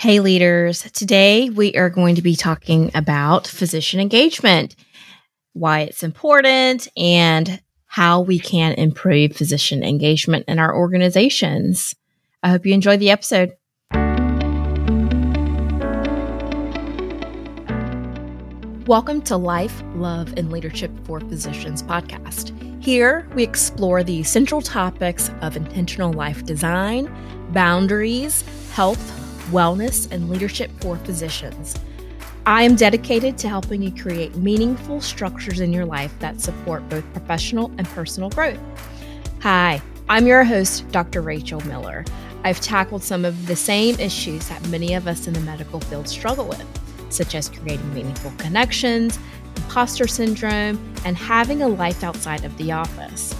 Hey, leaders. Today we are going to be talking about physician engagement, why it's important, and how we can improve physician engagement in our organizations. I hope you enjoy the episode. Welcome to Life, Love, and Leadership for Physicians podcast. Here, we explore the central topics of intentional life design, boundaries, health, wellness, and leadership for physicians. I am dedicated to helping you create meaningful structures in your life that support both professional and personal growth. Hi, I'm your host, Dr. Rachel Miller. I've tackled some of the same issues that many of us in the medical field struggle with, such as creating meaningful connections, imposter syndrome, and having a life outside of the office.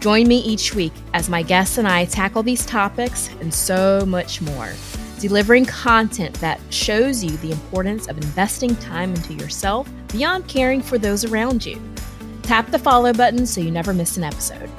Join me each week as my guests and I tackle these topics and so much more delivering content that shows you the importance of investing time into yourself beyond caring for those around you. Tap the follow button so you never miss an episode.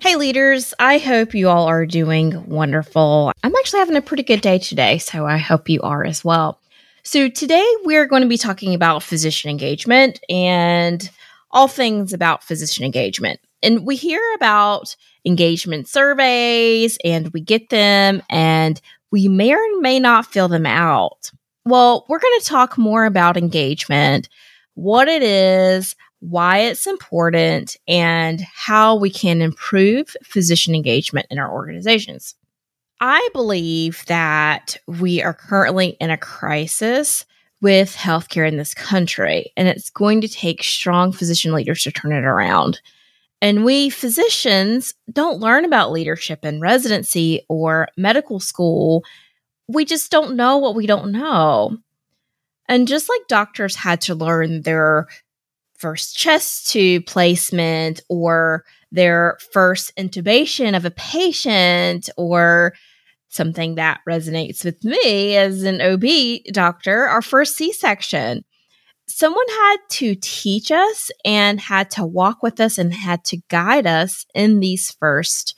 Hey, leaders, I hope you all are doing wonderful. I'm actually having a pretty good day today, so I hope you are as well. So, today we're going to be talking about physician engagement and all things about physician engagement. And we hear about engagement surveys and we get them and we may or may not fill them out. Well, we're going to talk more about engagement, what it is, why it's important, and how we can improve physician engagement in our organizations. I believe that we are currently in a crisis with healthcare in this country, and it's going to take strong physician leaders to turn it around. And we physicians don't learn about leadership in residency or medical school. We just don't know what we don't know. And just like doctors had to learn their first chest tube placement or their first intubation of a patient or something that resonates with me as an OB doctor, our first C section someone had to teach us and had to walk with us and had to guide us in these first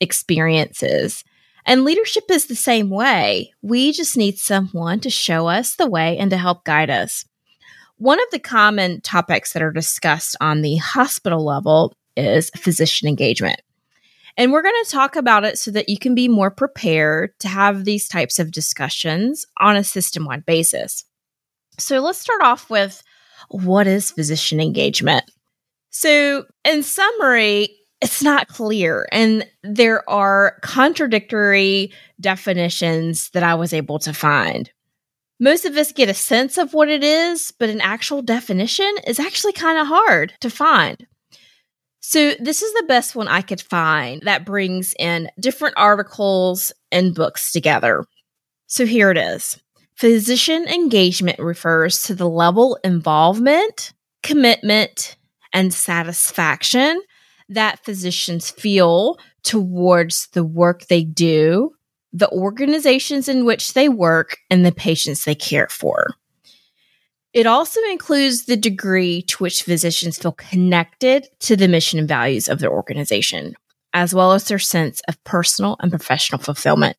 experiences. And leadership is the same way. We just need someone to show us the way and to help guide us. One of the common topics that are discussed on the hospital level is physician engagement. And we're going to talk about it so that you can be more prepared to have these types of discussions on a system wide basis. So let's start off with what is physician engagement? So, in summary, it's not clear, and there are contradictory definitions that I was able to find. Most of us get a sense of what it is, but an actual definition is actually kind of hard to find. So, this is the best one I could find that brings in different articles and books together. So, here it is Physician engagement refers to the level involvement, commitment, and satisfaction that physicians feel towards the work they do, the organizations in which they work, and the patients they care for. It also includes the degree to which physicians feel connected to the mission and values of their organization, as well as their sense of personal and professional fulfillment.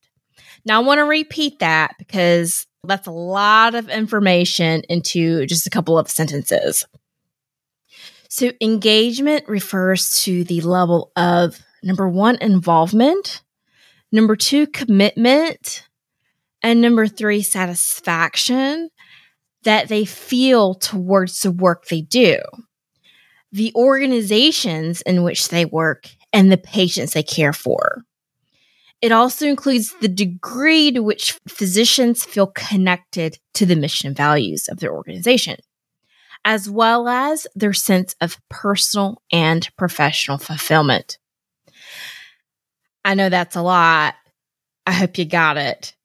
Now, I want to repeat that because that's a lot of information into just a couple of sentences. So, engagement refers to the level of number one, involvement, number two, commitment, and number three, satisfaction that they feel towards the work they do, the organizations in which they work, and the patients they care for. It also includes the degree to which physicians feel connected to the mission values of their organization, as well as their sense of personal and professional fulfillment. I know that's a lot. I hope you got it.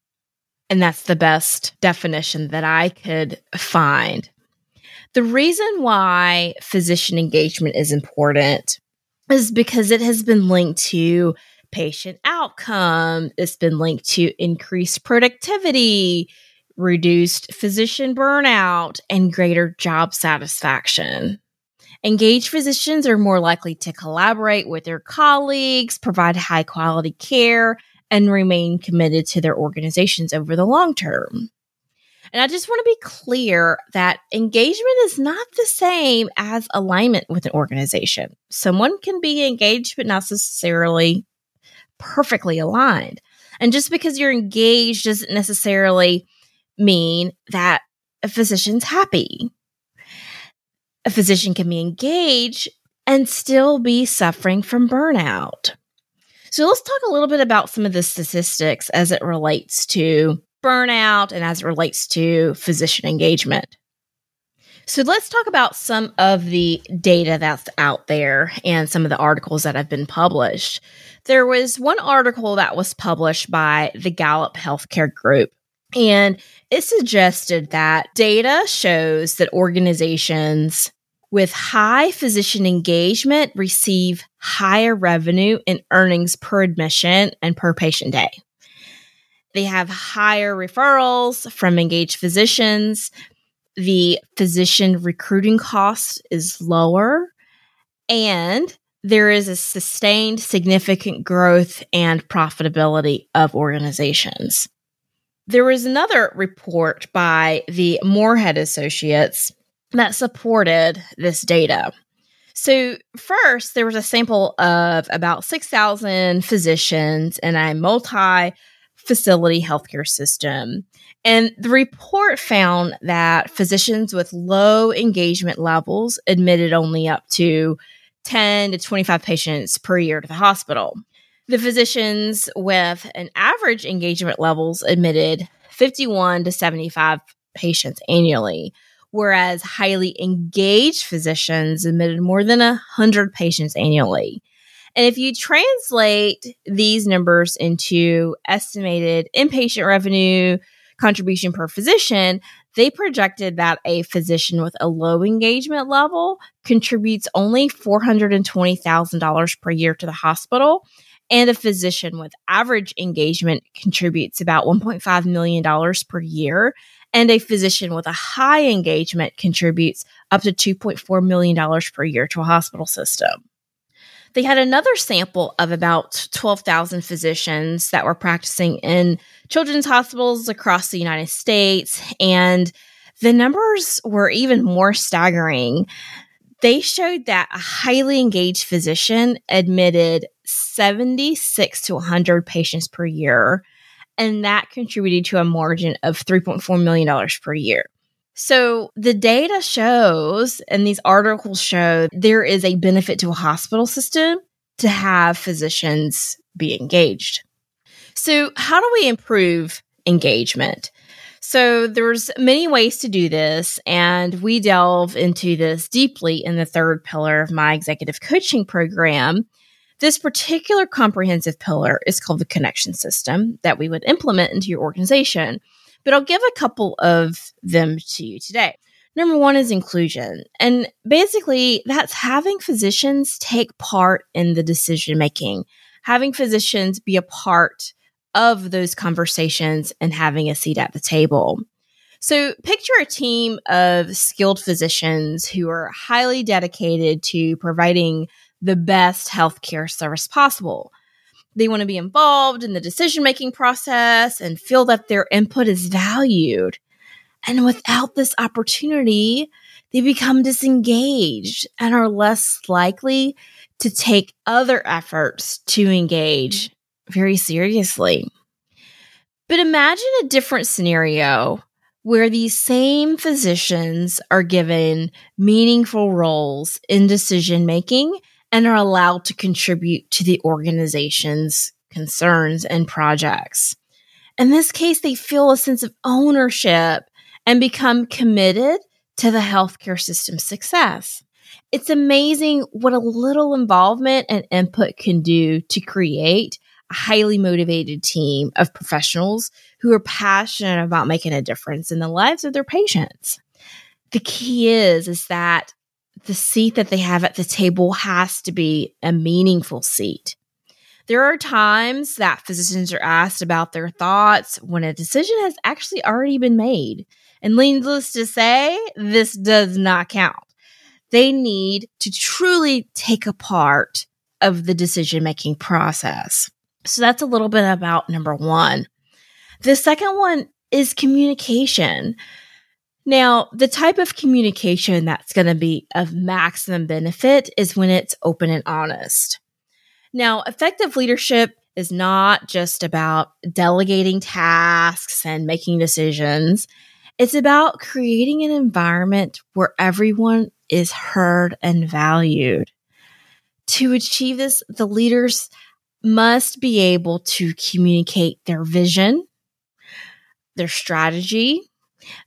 And that's the best definition that I could find. The reason why physician engagement is important is because it has been linked to patient outcome. It's been linked to increased productivity, reduced physician burnout, and greater job satisfaction. Engaged physicians are more likely to collaborate with their colleagues, provide high quality care, and remain committed to their organizations over the long term. And I just want to be clear that engagement is not the same as alignment with an organization. Someone can be engaged, but not necessarily perfectly aligned. And just because you're engaged doesn't necessarily mean that a physician's happy. A physician can be engaged and still be suffering from burnout. So let's talk a little bit about some of the statistics as it relates to burnout and as it relates to physician engagement. So let's talk about some of the data that's out there and some of the articles that have been published. There was one article that was published by the Gallup Healthcare Group, and it suggested that data shows that organizations with high physician engagement receive higher revenue and earnings per admission and per patient day. They have higher referrals from engaged physicians. The physician recruiting cost is lower. And there is a sustained significant growth and profitability of organizations. There was another report by the Morehead Associates that supported this data. So, first, there was a sample of about 6,000 physicians in a multi facility healthcare system. And the report found that physicians with low engagement levels admitted only up to 10 to 25 patients per year to the hospital. The physicians with an average engagement levels admitted 51 to 75 patients annually, whereas highly engaged physicians admitted more than 100 patients annually. And if you translate these numbers into estimated inpatient revenue contribution per physician, they projected that a physician with a low engagement level contributes only $420,000 per year to the hospital. And a physician with average engagement contributes about $1.5 million per year. And a physician with a high engagement contributes up to $2.4 million per year to a hospital system. They had another sample of about 12,000 physicians that were practicing in children's hospitals across the United States. And the numbers were even more staggering. They showed that a highly engaged physician admitted 76 to 100 patients per year, and that contributed to a margin of $3.4 million per year. So the data shows, and these articles show, there is a benefit to a hospital system to have physicians be engaged. So how do we improve engagement? So there's many ways to do this, and we delve into this deeply in the third pillar of my executive coaching program. This particular comprehensive pillar is called the connection system that we would implement into your organization but I'll give a couple of them to you today. Number one is inclusion. And basically, that's having physicians take part in the decision making, having physicians be a part of those conversations and having a seat at the table. So, picture a team of skilled physicians who are highly dedicated to providing the best healthcare service possible. They want to be involved in the decision making process and feel that their input is valued. And without this opportunity, they become disengaged and are less likely to take other efforts to engage very seriously. But imagine a different scenario where these same physicians are given meaningful roles in decision making and are allowed to contribute to the organization's concerns and projects. In this case, they feel a sense of ownership and become committed to the healthcare system's success. It's amazing what a little involvement and input can do to create a highly motivated team of professionals who are passionate about making a difference in the lives of their patients. The key is is that the seat that they have at the table has to be a meaningful seat. There are times that physicians are asked about their thoughts when a decision has actually already been made. And needless to say, this does not count. They need to truly take a part of the decision making process. So that's a little bit about number one. The second one is communication. Now, the type of communication that's going to be of maximum benefit is when it's open and honest. Now, effective leadership is not just about delegating tasks and making decisions. It's about creating an environment where everyone is heard and valued. To achieve this, the leaders must be able to communicate their vision, their strategy,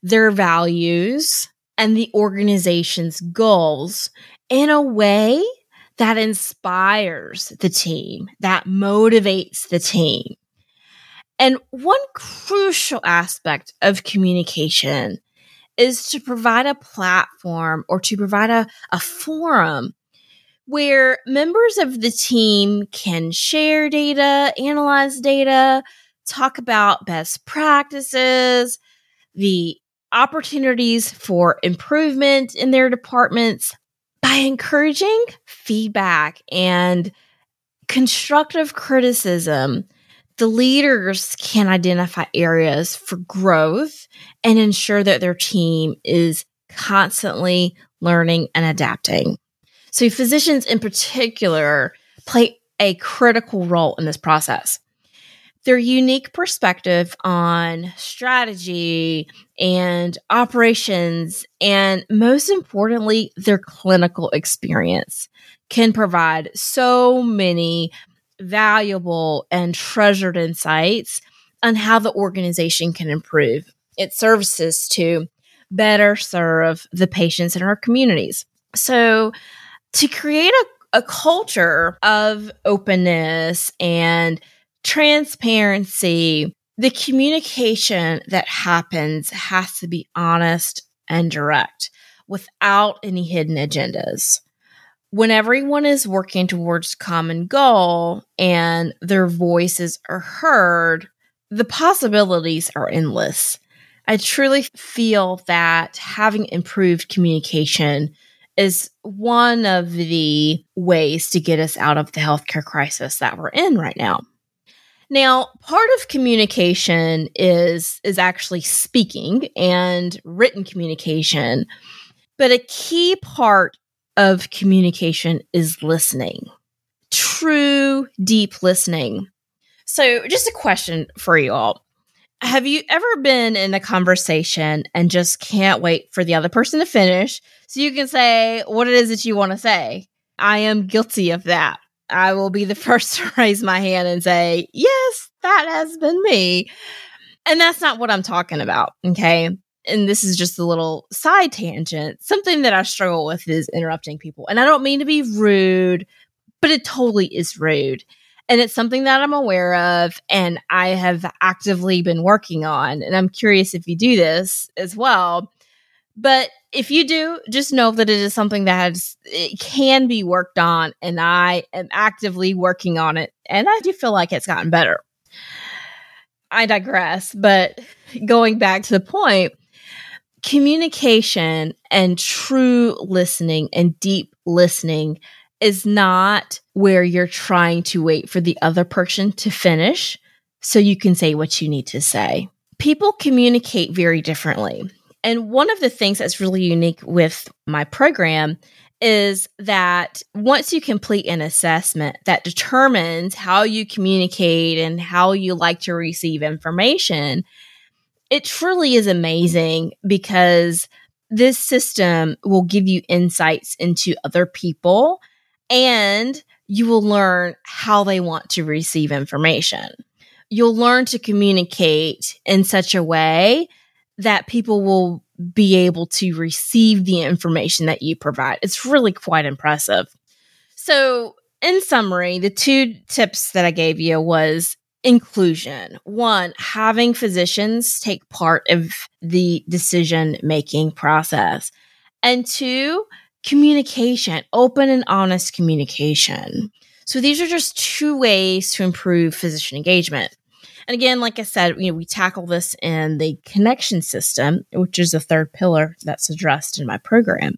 their values, and the organization's goals in a way that inspires the team, that motivates the team. And one crucial aspect of communication is to provide a platform or to provide a, a forum where members of the team can share data, analyze data, talk about best practices, the opportunities for improvement in their departments by encouraging feedback and constructive criticism. The leaders can identify areas for growth and ensure that their team is constantly learning and adapting. So, physicians in particular play a critical role in this process their unique perspective on strategy and operations, and most importantly, their clinical experience can provide so many valuable and treasured insights on how the organization can improve its services to better serve the patients in our communities. So, to create a, a culture of openness and transparency, the communication that happens has to be honest and direct without any hidden agendas. When everyone is working towards common goal and their voices are heard, the possibilities are endless. I truly feel that having improved communication is one of the ways to get us out of the healthcare crisis that we're in right now. Now, part of communication is is actually speaking and written communication, but a key part of communication is listening. True deep listening. So, just a question for you all. Have you ever been in a conversation and just can't wait for the other person to finish so you can say what it is that you want to say? I am guilty of that. I will be the first to raise my hand and say, yes, that has been me. And that's not what I'm talking about. Okay. And this is just a little side tangent. Something that I struggle with is interrupting people. And I don't mean to be rude, but it totally is rude. And it's something that I'm aware of and I have actively been working on. And I'm curious if you do this as well. But if you do, just know that it is something that has, it can be worked on, and I am actively working on it. And I do feel like it's gotten better. I digress, but going back to the point, communication and true listening and deep listening is not where you're trying to wait for the other person to finish so you can say what you need to say. People communicate very differently. And one of the things that's really unique with my program is that once you complete an assessment that determines how you communicate and how you like to receive information, it truly is amazing because this system will give you insights into other people and you will learn how they want to receive information. You'll learn to communicate in such a way that people will be able to receive the information that you provide. It's really quite impressive. So, in summary, the two tips that I gave you was inclusion. One, having physicians take part of the decision making process. And two, communication, open and honest communication. So these are just two ways to improve physician engagement. And again, like I said, you know, we tackle this in the connection system, which is the third pillar that's addressed in my program.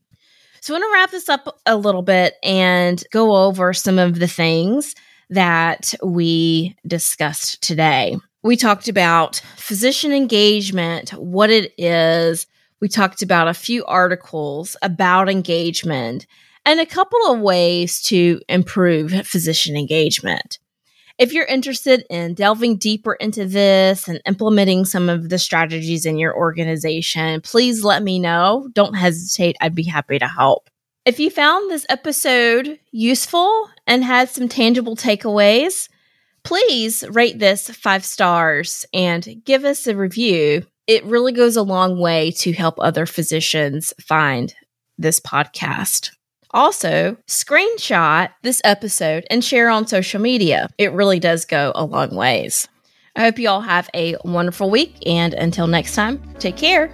So I want to wrap this up a little bit and go over some of the things that we discussed today. We talked about physician engagement, what it is. We talked about a few articles about engagement and a couple of ways to improve physician engagement. If you're interested in delving deeper into this and implementing some of the strategies in your organization, please let me know. Don't hesitate, I'd be happy to help. If you found this episode useful and had some tangible takeaways, please rate this five stars and give us a review. It really goes a long way to help other physicians find this podcast. Also, screenshot this episode and share on social media. It really does go a long ways. I hope you all have a wonderful week, and until next time, take care.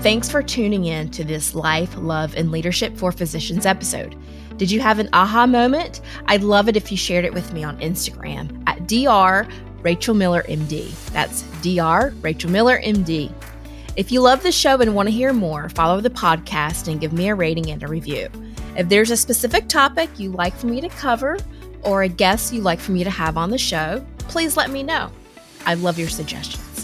Thanks for tuning in to this Life, Love, and Leadership for Physicians episode. Did you have an aha moment? I'd love it if you shared it with me on Instagram at Dr. Rachel Miller MD. That's Dr. Rachel Miller MD. If you love the show and want to hear more, follow the podcast and give me a rating and a review. If there's a specific topic you'd like for me to cover or a guest you'd like for me to have on the show, please let me know. I love your suggestions.